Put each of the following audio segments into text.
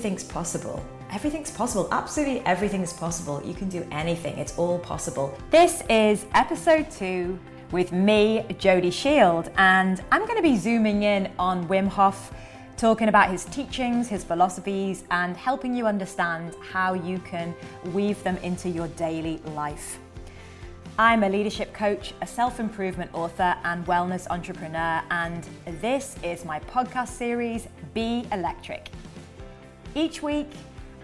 everything's possible. Everything's possible. Absolutely everything's possible. You can do anything. It's all possible. This is episode two with me, Jody Shield, and I'm going to be zooming in on Wim Hof, talking about his teachings, his philosophies, and helping you understand how you can weave them into your daily life. I'm a leadership coach, a self improvement author, and wellness entrepreneur, and this is my podcast series, Be Electric. Each week,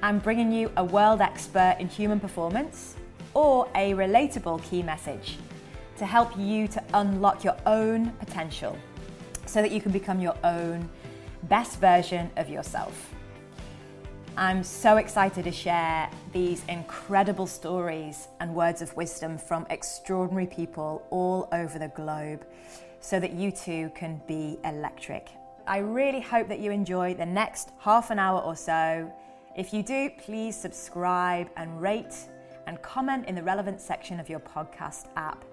I'm bringing you a world expert in human performance or a relatable key message to help you to unlock your own potential so that you can become your own best version of yourself. I'm so excited to share these incredible stories and words of wisdom from extraordinary people all over the globe so that you too can be electric. I really hope that you enjoy the next half an hour or so. If you do, please subscribe and rate and comment in the relevant section of your podcast app.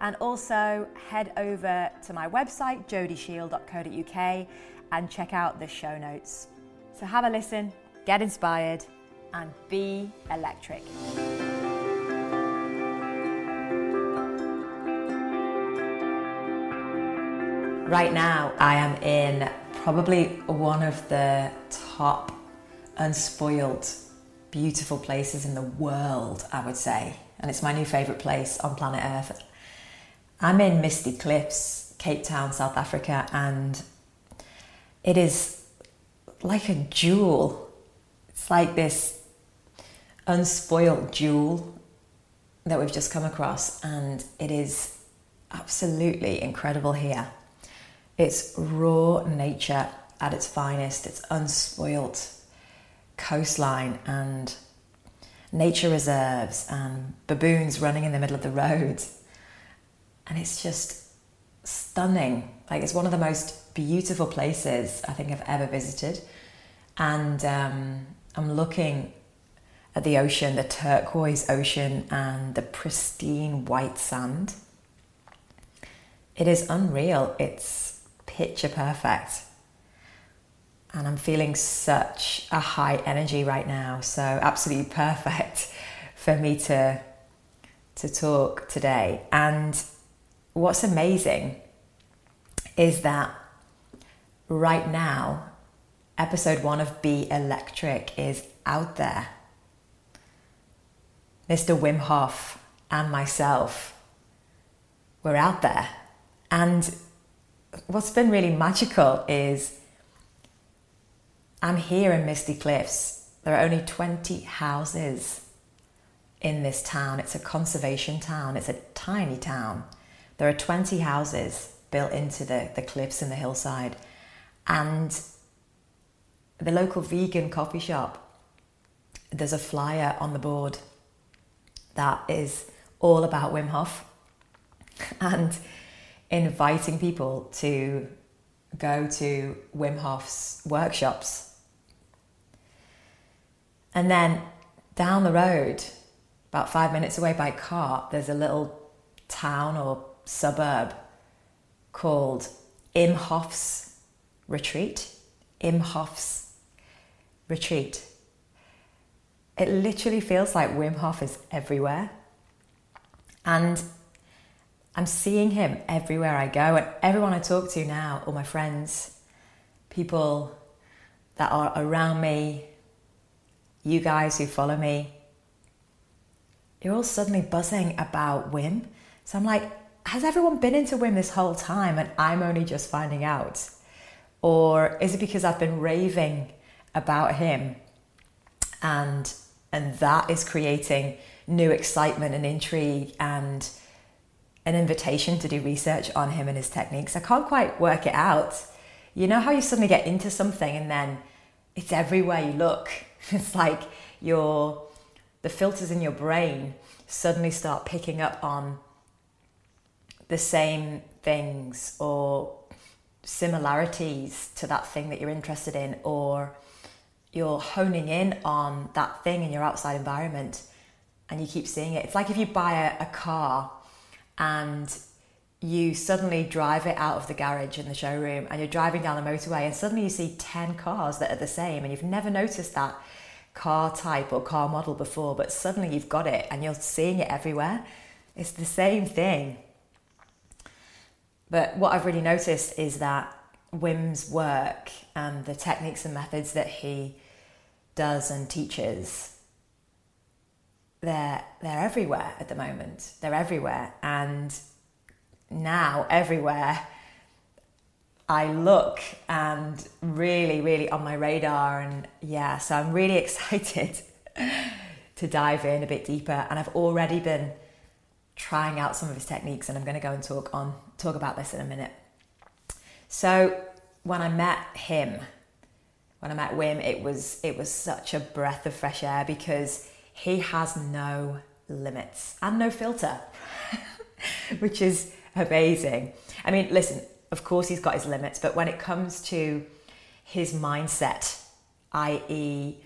And also head over to my website, jodyshield.co.uk, and check out the show notes. So have a listen, get inspired, and be electric. Right now, I am in probably one of the top unspoiled, beautiful places in the world, I would say. And it's my new favourite place on planet Earth. I'm in Misty Cliffs, Cape Town, South Africa, and it is like a jewel. It's like this unspoiled jewel that we've just come across, and it is absolutely incredible here. It's raw nature at its finest, it's unspoilt coastline and nature reserves and baboons running in the middle of the road. And it's just stunning. Like, it's one of the most beautiful places I think I've ever visited. And um, I'm looking at the ocean, the turquoise ocean, and the pristine white sand. It is unreal. It's picture perfect. And I'm feeling such a high energy right now. So, absolutely perfect for me to, to talk today. And what's amazing is that right now, episode one of Be Electric is out there. Mr. Wim Hof and myself, we're out there. And what's been really magical is I'm here in Misty Cliffs. There are only 20 houses in this town. It's a conservation town, it's a tiny town. There are 20 houses built into the, the cliffs and the hillside. And the local vegan coffee shop, there's a flyer on the board that is all about Wim Hof. And inviting people to go to Wim Hof's workshops. And then down the road, about five minutes away by car, there's a little town or suburb called Imhof's Retreat. Imhof's Retreat. It literally feels like Wim Hof is everywhere. And I'm seeing him everywhere I go, and everyone I talk to now, all my friends, people that are around me, you guys who follow me, you're all suddenly buzzing about Wim. So I'm like, has everyone been into Wim this whole time and I'm only just finding out? Or is it because I've been raving about him and and that is creating new excitement and intrigue and an invitation to do research on him and his techniques. I can't quite work it out. You know how you suddenly get into something and then it's everywhere you look. It's like your the filters in your brain suddenly start picking up on the same things or similarities to that thing that you're interested in or you're honing in on that thing in your outside environment and you keep seeing it. It's like if you buy a, a car and you suddenly drive it out of the garage in the showroom and you're driving down the motorway and suddenly you see 10 cars that are the same and you've never noticed that car type or car model before, but suddenly you've got it and you're seeing it everywhere. It's the same thing. But what I've really noticed is that Wim's work and the techniques and methods that he does and teaches, they're, they're everywhere at the moment. They're everywhere. And now, everywhere, I look and really, really on my radar. And yeah, so I'm really excited to dive in a bit deeper. And I've already been trying out some of his techniques, and I'm going to go and talk on talk about this in a minute. So when I met him, when I met Wim, it was it was such a breath of fresh air because he has no limits and no filter, which is amazing. I mean, listen, of course he's got his limits, but when it comes to his mindset, i.e.,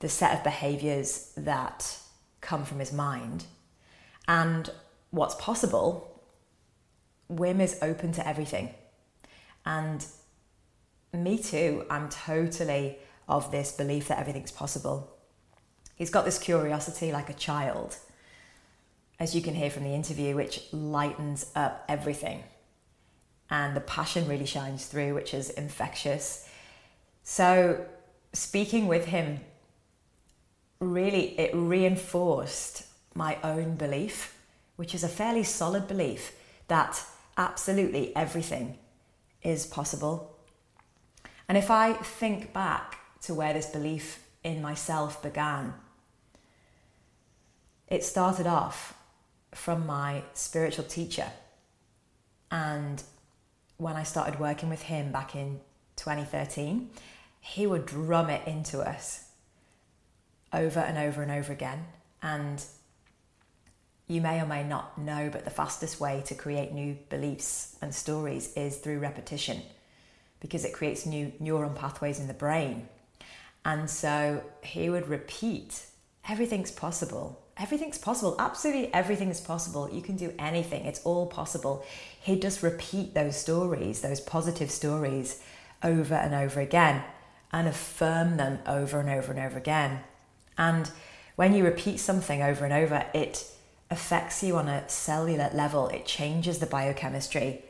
the set of behaviors that come from his mind, and what's possible, Wim is open to everything. And me too, I'm totally of this belief that everything's possible. He's got this curiosity like a child, as you can hear from the interview, which lightens up everything and the passion really shines through, which is infectious. So, speaking with him, really, it reinforced my own belief, which is a fairly solid belief that absolutely everything is possible. And if I think back to where this belief in myself began, it started off from my spiritual teacher. And when I started working with him back in 2013, he would drum it into us over and over and over again. And you may or may not know, but the fastest way to create new beliefs and stories is through repetition because it creates new neuron pathways in the brain. And so he would repeat everything's possible everything's possible. Absolutely everything is possible. You can do anything. It's all possible. He'd just repeat those stories, those positive stories, over and over again and affirm them over and over and over again. And when you repeat something over and over, it affects you on a cellular level. It changes the biochemistry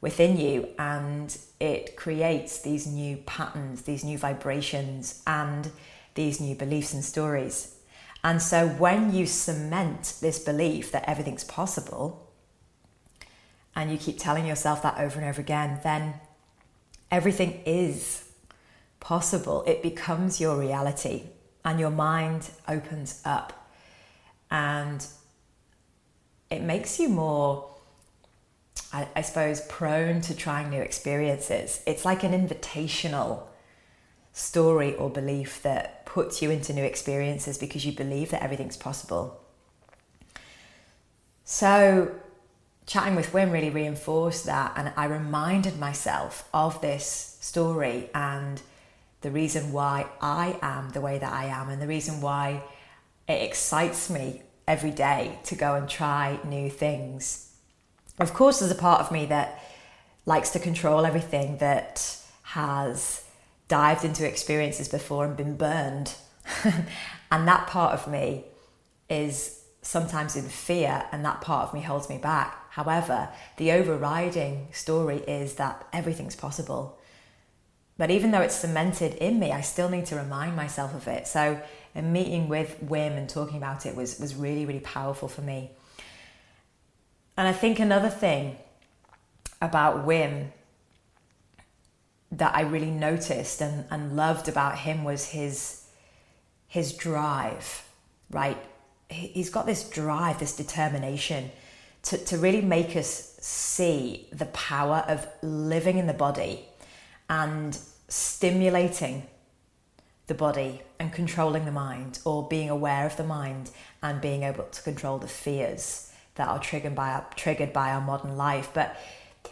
within you and it creates these new patterns, these new vibrations, and these new beliefs and stories. And so when you cement this belief that everything's possible, and you keep telling yourself that over and over again, then everything is possible. It becomes your reality, and your mind opens up, and it makes you more, I, I suppose, prone to trying new experiences. It's like an invitational story or belief that puts you into new experiences because you believe that everything's possible. So, chatting with Wim really reinforced that, and I reminded myself of this story and the reason why I am the way that I am, and the reason why it excites me every day to go and try new things. Of course, there's a part of me that likes to control everything, that has dived into experiences before and been burned. and that part of me is sometimes in fear, and that part of me holds me back. However, the overriding story is that everything's possible. But even though it's cemented in me, I still need to remind myself of it. So, a meeting with Wim and talking about it was, was really, really powerful for me. And I think another thing about Wim that I really noticed and, and loved about him was his his drive, right? He's got this drive, this determination to, to really make us see the power of living in the body and stimulating the body and controlling the mind or being aware of the mind and being able to control the fears that are triggered by our, triggered by our modern life but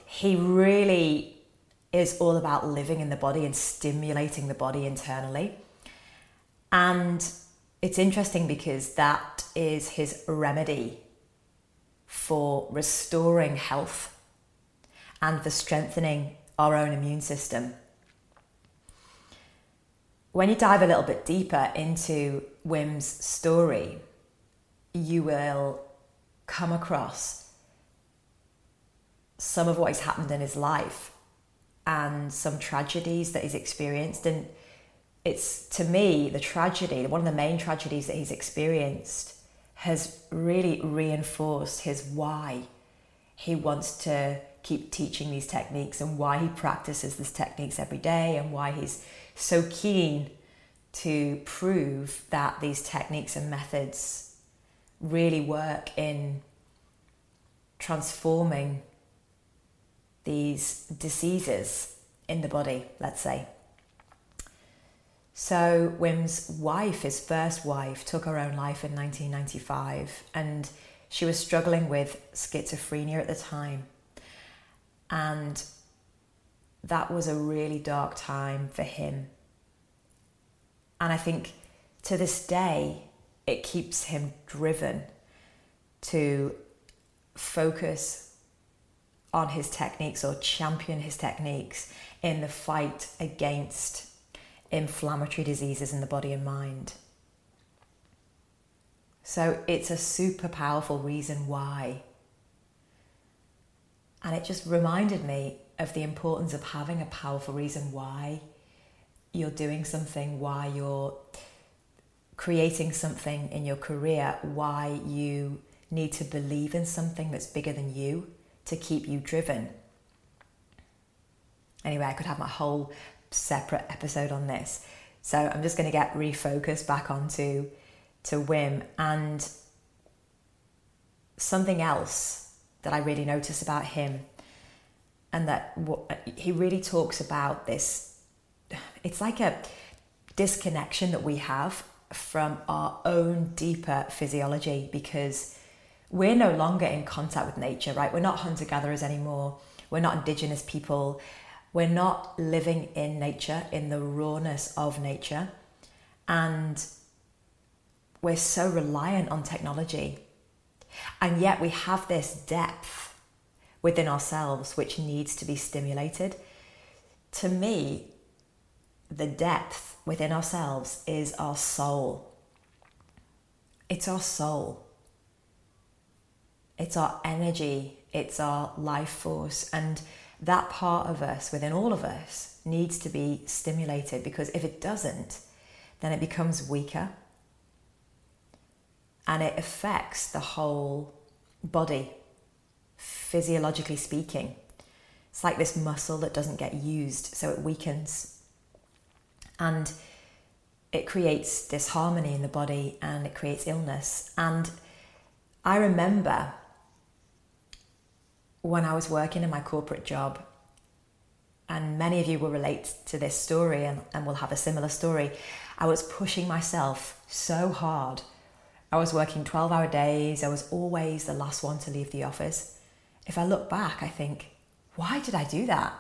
he really is all about living in the body and stimulating the body internally. And it's interesting because that is his remedy for restoring health and for strengthening our own immune system. When you dive a little bit deeper into Wim's story, you will come across some of what has happened in his life and some tragedies that he's experienced. And it's to me, the tragedy, one of the main tragedies that he's experienced has really reinforced his why he wants to keep teaching these techniques and why he practices these techniques every day and why he's so keen to prove that these techniques and methods really work in transforming these diseases in the body, let's say. So, Wim's wife, his first wife, took her own life in 1995 and she was struggling with schizophrenia at the time. And that was a really dark time for him. And I think to this day, it keeps him driven to focus on his techniques or champion his techniques in the fight against inflammatory diseases in the body and mind. So it's a super powerful reason why. And it just reminded me of the importance of having a powerful reason why you're doing something, why you're creating something in your career, why you need to believe in something that's bigger than you to keep you driven. Anyway, I could have my whole separate episode on this. So I'm just going to get refocused back onto to Wim and something else that I really notice about him and that he really talks about this it's like a disconnection that we have from our own deeper physiology because we're no longer in contact with nature right we're not hunter gatherers anymore we're not indigenous people we're not living in nature in the rawness of nature and we're so reliant on technology. And yet we have this depth within ourselves which needs to be stimulated. To me, the depth within ourselves is our soul. It's our soul. It's our energy. It's our life force. And that part of us, within all of us, needs to be stimulated because if it doesn't, then it becomes weaker and it affects the whole body, physiologically speaking. It's like this muscle that doesn't get used, so it weakens. And it creates disharmony in the body and it creates illness. And I remember when I was working in my corporate job, and many of you will relate to this story and, and will have a similar story. I was pushing myself so hard I was working 12 hour days. I was always the last one to leave the office. If I look back, I think, why did I do that?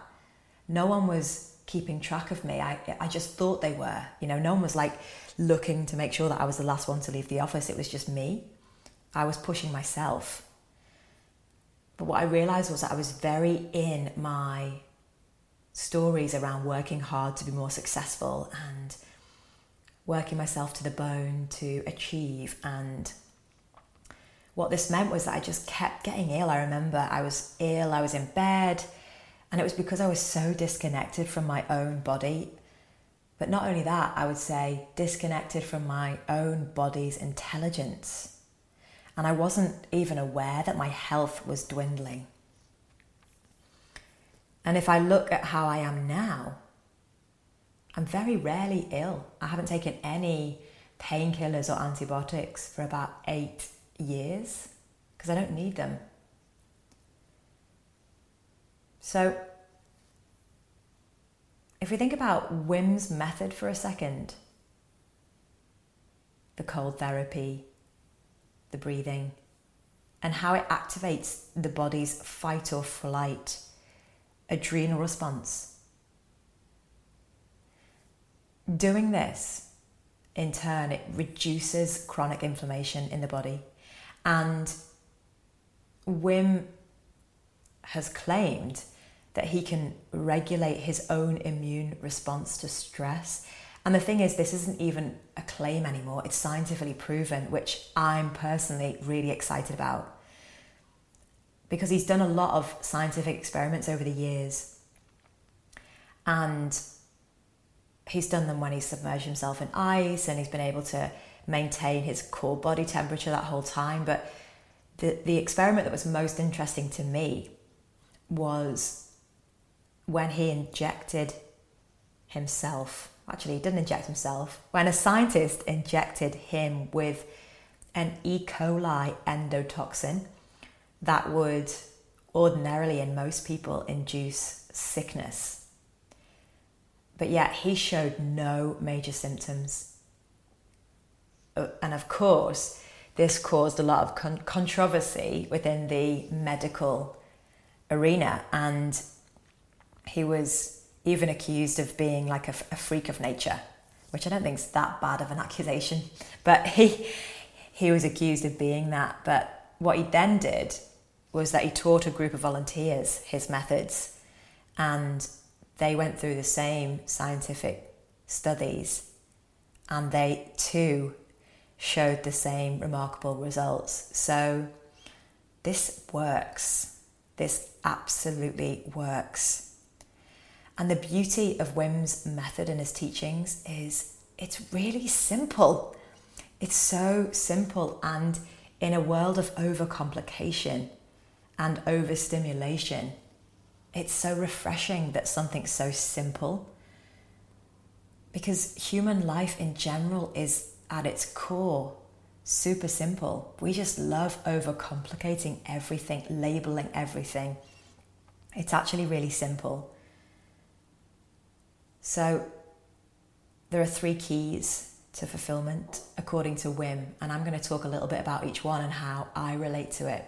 No one was keeping track of me. I, I just thought they were. You know, no one was like looking to make sure that I was the last one to leave the office. It was just me. I was pushing myself. But what I realized was that I was very in my stories around working hard to be more successful and working myself to the bone to achieve. And what this meant was that I just kept getting ill. I remember I was ill, I was in bed, and it was because I was so disconnected from my own body. But not only that, I would say disconnected from my own body's intelligence. And I wasn't even aware that my health was dwindling. And if I look at how I am now, I'm very rarely ill. I haven't taken any painkillers or antibiotics for about eight years because I don't need them. So, if we think about Wim's method for a second, the cold therapy, the breathing, and how it activates the body's fight or flight adrenal response Doing this, in turn, it reduces chronic inflammation in the body. And Wim has claimed that he can regulate his own immune response to stress. And the thing is, this isn't even a claim anymore, it's scientifically proven, which I'm personally really excited about. Because he's done a lot of scientific experiments over the years. And he's done them when he's submerged himself in ice and he's been able to maintain his core body temperature that whole time. But the, the experiment that was most interesting to me was when he injected himself. Actually, he didn't inject himself. When a scientist injected him with an E. coli endotoxin that would ordinarily, in most people, induce sickness. But yet, he showed no major symptoms. Uh, and of course, this caused a lot of con- controversy within the medical arena. And he was even accused of being like a, a freak of nature, which I don't think is that bad of an accusation. But he, he was accused of being that. But what he then did was that he taught a group of volunteers his methods, and they went through the same scientific studies, and they too showed the same remarkable results. So this works. This absolutely works. And the beauty of Wim's method and his teachings is it's really simple. It's so simple. And in a world of overcomplication and overstimulation, it's so refreshing that something so simple. Because human life in general is at its core super simple. We just love overcomplicating everything, labeling everything. It's actually really simple. So there are three keys to fulfillment according to Wim, and I'm going to talk a little bit about each one and how I relate to it.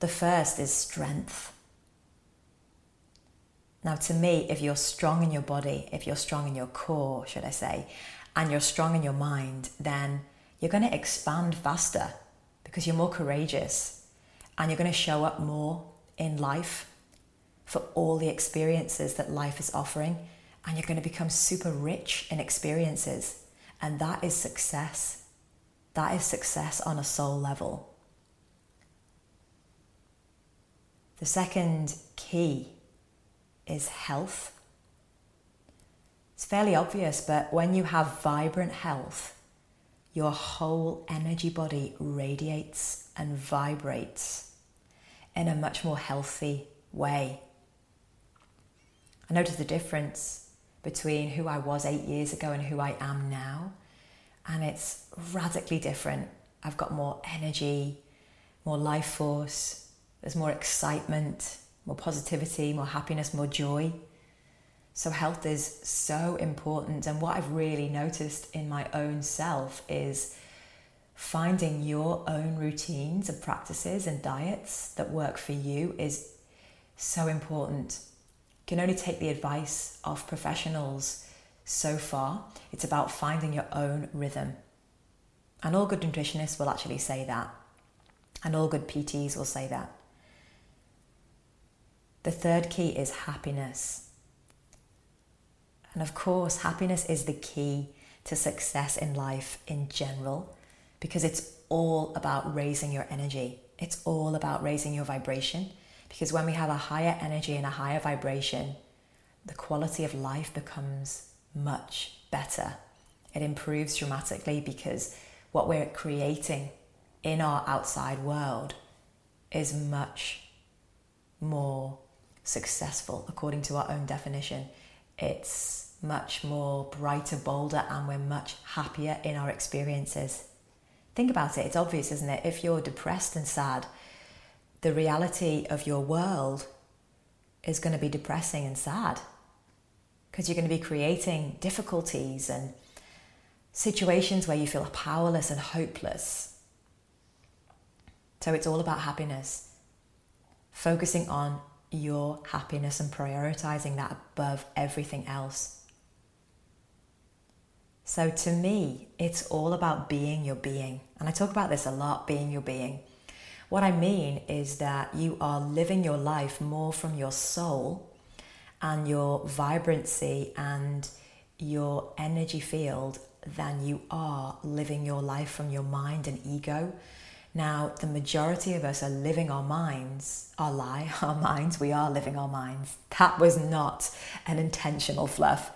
The first is strength. Now, to me, if you're strong in your body, if you're strong in your core, should I say, and you're strong in your mind, then you're going to expand faster because you're more courageous and you're going to show up more in life for all the experiences that life is offering, and you're going to become super rich in experiences. And that is success. That is success on a soul level. The second key is health. It's fairly obvious, but when you have vibrant health, your whole energy body radiates and vibrates in a much more healthy way. I noticed the difference between who I was eight years ago and who I am now, and it's radically different. I've got more energy, more life force, there's more excitement, more positivity, more happiness, more joy. So, health is so important. And what I've really noticed in my own self is finding your own routines and practices and diets that work for you is so important can only take the advice of professionals so far. It's about finding your own rhythm. And all good nutritionists will actually say that. And all good PTs will say that. The third key is happiness. And of course, happiness is the key to success in life in general because it's all about raising your energy. It's all about raising your vibration because when we have a higher energy and a higher vibration, the quality of life becomes much better. It improves dramatically because what we're creating in our outside world is much more successful according to our own definition. It's much more brighter, bolder, and we're much happier in our experiences. Think about it, it's obvious, isn't it? If you're depressed and sad, the reality of your world is going to be depressing and sad because you're going to be creating difficulties and situations where you feel powerless and hopeless. So it's all about happiness, focusing on your happiness and prioritizing that above everything else. So to me, it's all about being your being. And I talk about this a lot being your being. What I mean is that you are living your life more from your soul and your vibrancy and your energy field than you are living your life from your mind and ego. Now, the majority of us are living our minds, our lie, our minds, we are living our minds. That was not an intentional fluff.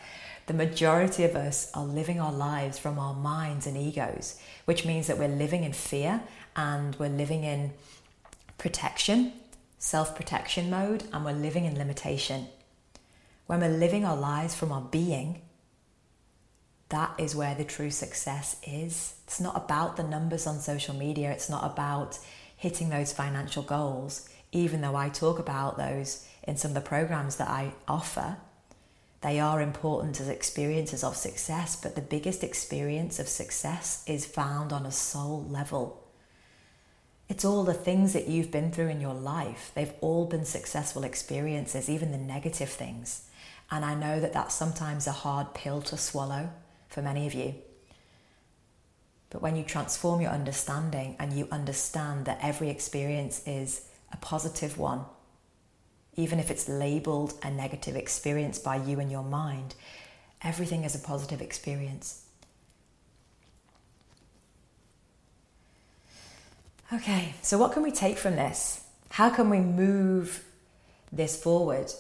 The majority of us are living our lives from our minds and egos, which means that we're living in fear and we're living in protection, self protection mode, and we're living in limitation. When we're living our lives from our being, that is where the true success is. It's not about the numbers on social media, it's not about hitting those financial goals, even though I talk about those in some of the programs that I offer. They are important as experiences of success, but the biggest experience of success is found on a soul level. It's all the things that you've been through in your life. They've all been successful experiences, even the negative things. And I know that that's sometimes a hard pill to swallow for many of you. But when you transform your understanding and you understand that every experience is a positive one, even if it's labeled a negative experience by you and your mind, everything is a positive experience. Okay, so what can we take from this? How can we move this forward?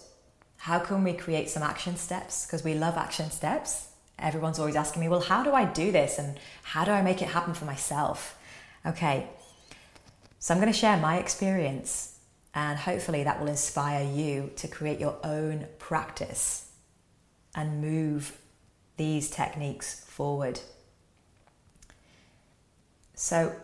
How can we create some action steps? Because we love action steps everyone's always asking me, well, how do I do this and how do I make it happen for myself? Okay, so I'm going to share my experience and hopefully that will inspire you to create your own practice and move these techniques forward. So,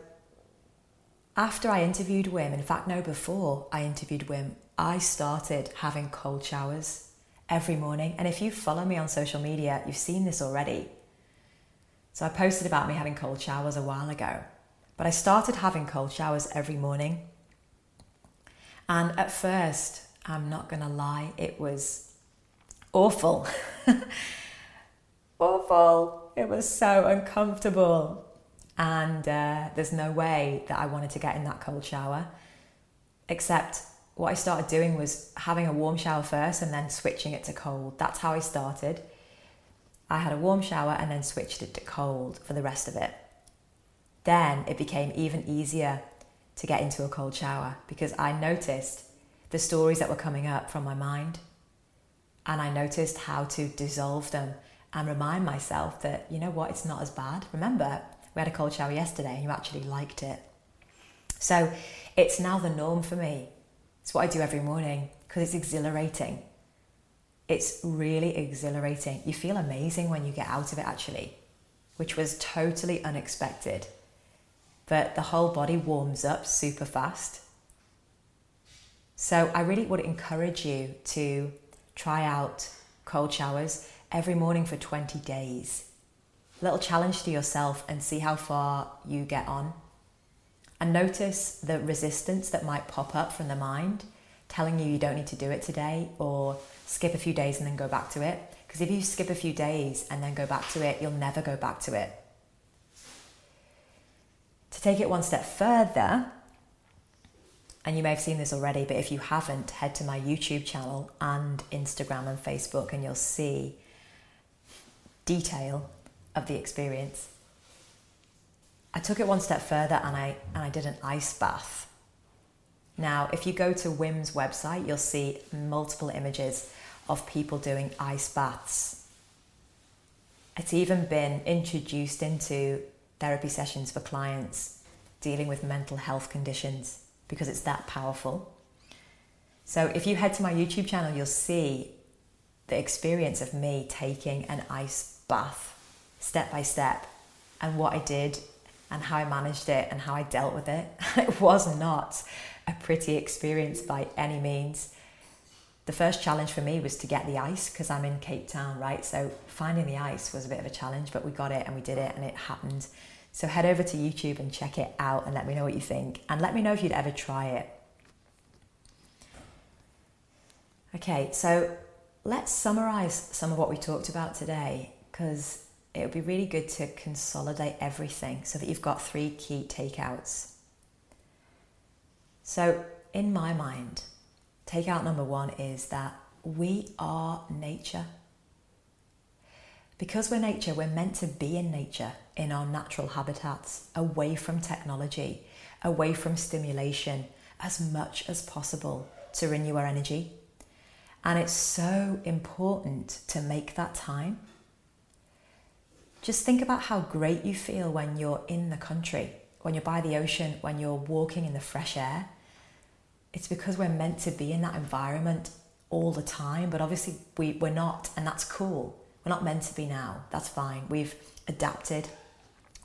after I interviewed Wim, in fact, no, before I interviewed Wim, I started having cold showers every morning. And if you follow me on social media, you've seen this already. So I posted about me having cold showers a while ago. But I started having cold showers every morning. And at first, I'm not going to lie, it was awful. awful. It was so uncomfortable. And uh, there's no way that I wanted to get in that cold shower, except what I started doing was having a warm shower first and then switching it to cold. That's how I started. I had a warm shower and then switched it to cold for the rest of it. Then it became even easier to get into a cold shower because I noticed the stories that were coming up from my mind and I noticed how to dissolve them and remind myself that, you know what, it's not as bad. Remember, we had a cold shower yesterday and you actually liked it. So it's now the norm for me it's what I do every morning because it's exhilarating. It's really exhilarating. You feel amazing when you get out of it, actually, which was totally unexpected. But the whole body warms up super fast. So I really would encourage you to try out cold showers every morning for 20 days. Little challenge to yourself and see how far you get on and notice the resistance that might pop up from the mind telling you you don't need to do it today or skip a few days and then go back to it. Because if you skip a few days and then go back to it, you'll never go back to it. To take it one step further, and you may have seen this already, but if you haven't, head to my YouTube channel and Instagram and Facebook, and you'll see detail of the experience. I took it one step further and I, and I did an ice bath. Now, if you go to Wim's website, you'll see multiple images of people doing ice baths. It's even been introduced into therapy sessions for clients dealing with mental health conditions because it's that powerful. So, if you head to my YouTube channel, you'll see the experience of me taking an ice bath step by step and what I did and how I managed it and how I dealt with it. it was not a pretty experience by any means. The first challenge for me was to get the ice because I'm in Cape Town, right? So finding the ice was a bit of a challenge, but we got it and we did it and it happened. So head over to YouTube and check it out and let me know what you think. And let me know if you'd ever try it. Okay, so let's summarize some of what we talked about today because it would be really good to consolidate everything so that you've got three key takeouts. So, in my mind, takeout number one is that we are nature. Because we're nature, we're meant to be in nature, in our natural habitats, away from technology, away from stimulation, as much as possible to renew our energy. And it's so important to make that time. Just think about how great you feel when you're in the country, when you're by the ocean, when you're walking in the fresh air. It's because we're meant to be in that environment all the time, but obviously we, we're not, and that's cool. We're not meant to be now. That's fine. We've adapted,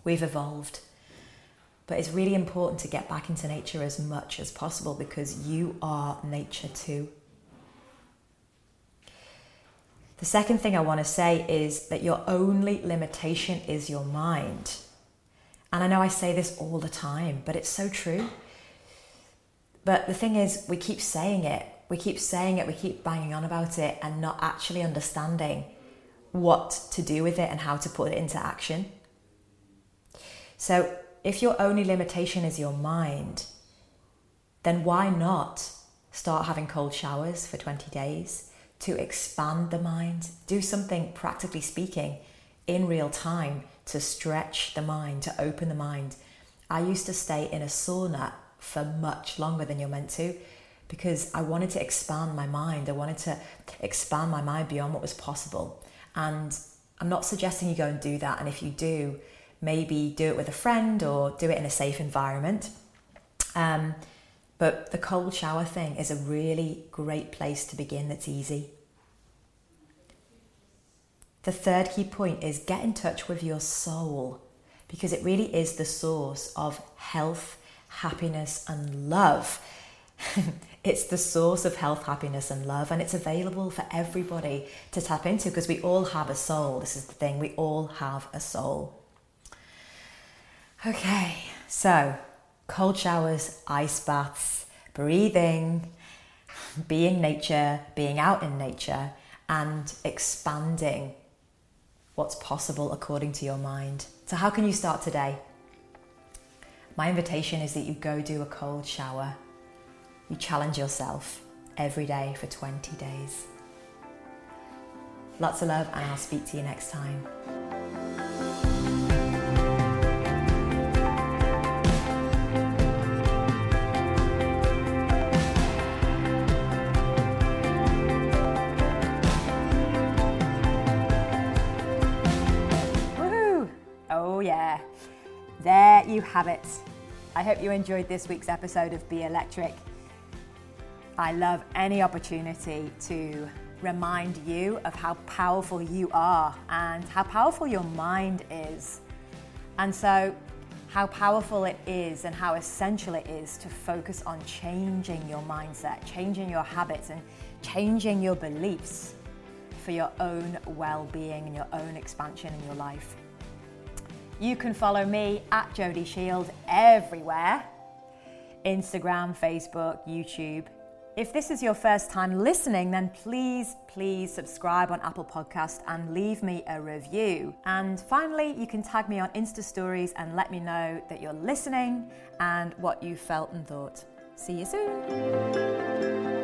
we've evolved. But it's really important to get back into nature as much as possible because you are nature too. The second thing I want to say is that your only limitation is your mind. And I know I say this all the time, but it's so true. But the thing is, we keep saying it, we keep saying it, we keep banging on about it, and not actually understanding what to do with it and how to put it into action. So, if your only limitation is your mind, then why not start having cold showers for 20 days to expand the mind? Do something, practically speaking, in real time to stretch the mind, to open the mind. I used to stay in a sauna for much longer than you're meant to because I wanted to expand my mind. I wanted to expand my mind beyond what was possible. And I'm not suggesting you go and do that. And if you do, maybe do it with a friend or do it in a safe environment. Um, but the cold shower thing is a really great place to begin that's easy. The third key point is get in touch with your soul because it really is the source of health, happiness, and love. it's the source of health, happiness, and love, and it's available for everybody to tap into because we all have a soul. This is the thing, we all have a soul. Okay, so cold showers, ice baths, breathing, being nature, being out in nature, and expanding what's possible according to your mind. So, how can you start today? My invitation is that you go do a cold shower. You challenge yourself every day for 20 days. Lots of love, and I'll speak to you next time. Oh, yeah. There you have it. I hope you enjoyed this week's episode of Be Electric. I love any opportunity to remind you of how powerful you are and how powerful your mind is. And so, how powerful it is and how essential it is to focus on changing your mindset, changing your habits, and changing your beliefs for your own well being and your own expansion in your life. You can follow me at Jody Shield everywhere Instagram, Facebook, YouTube. If this is your first time listening, then please, please subscribe on Apple Podcast and leave me a review. And finally, you can tag me on Insta Stories and let me know that you're listening and what you felt and thought. See you soon.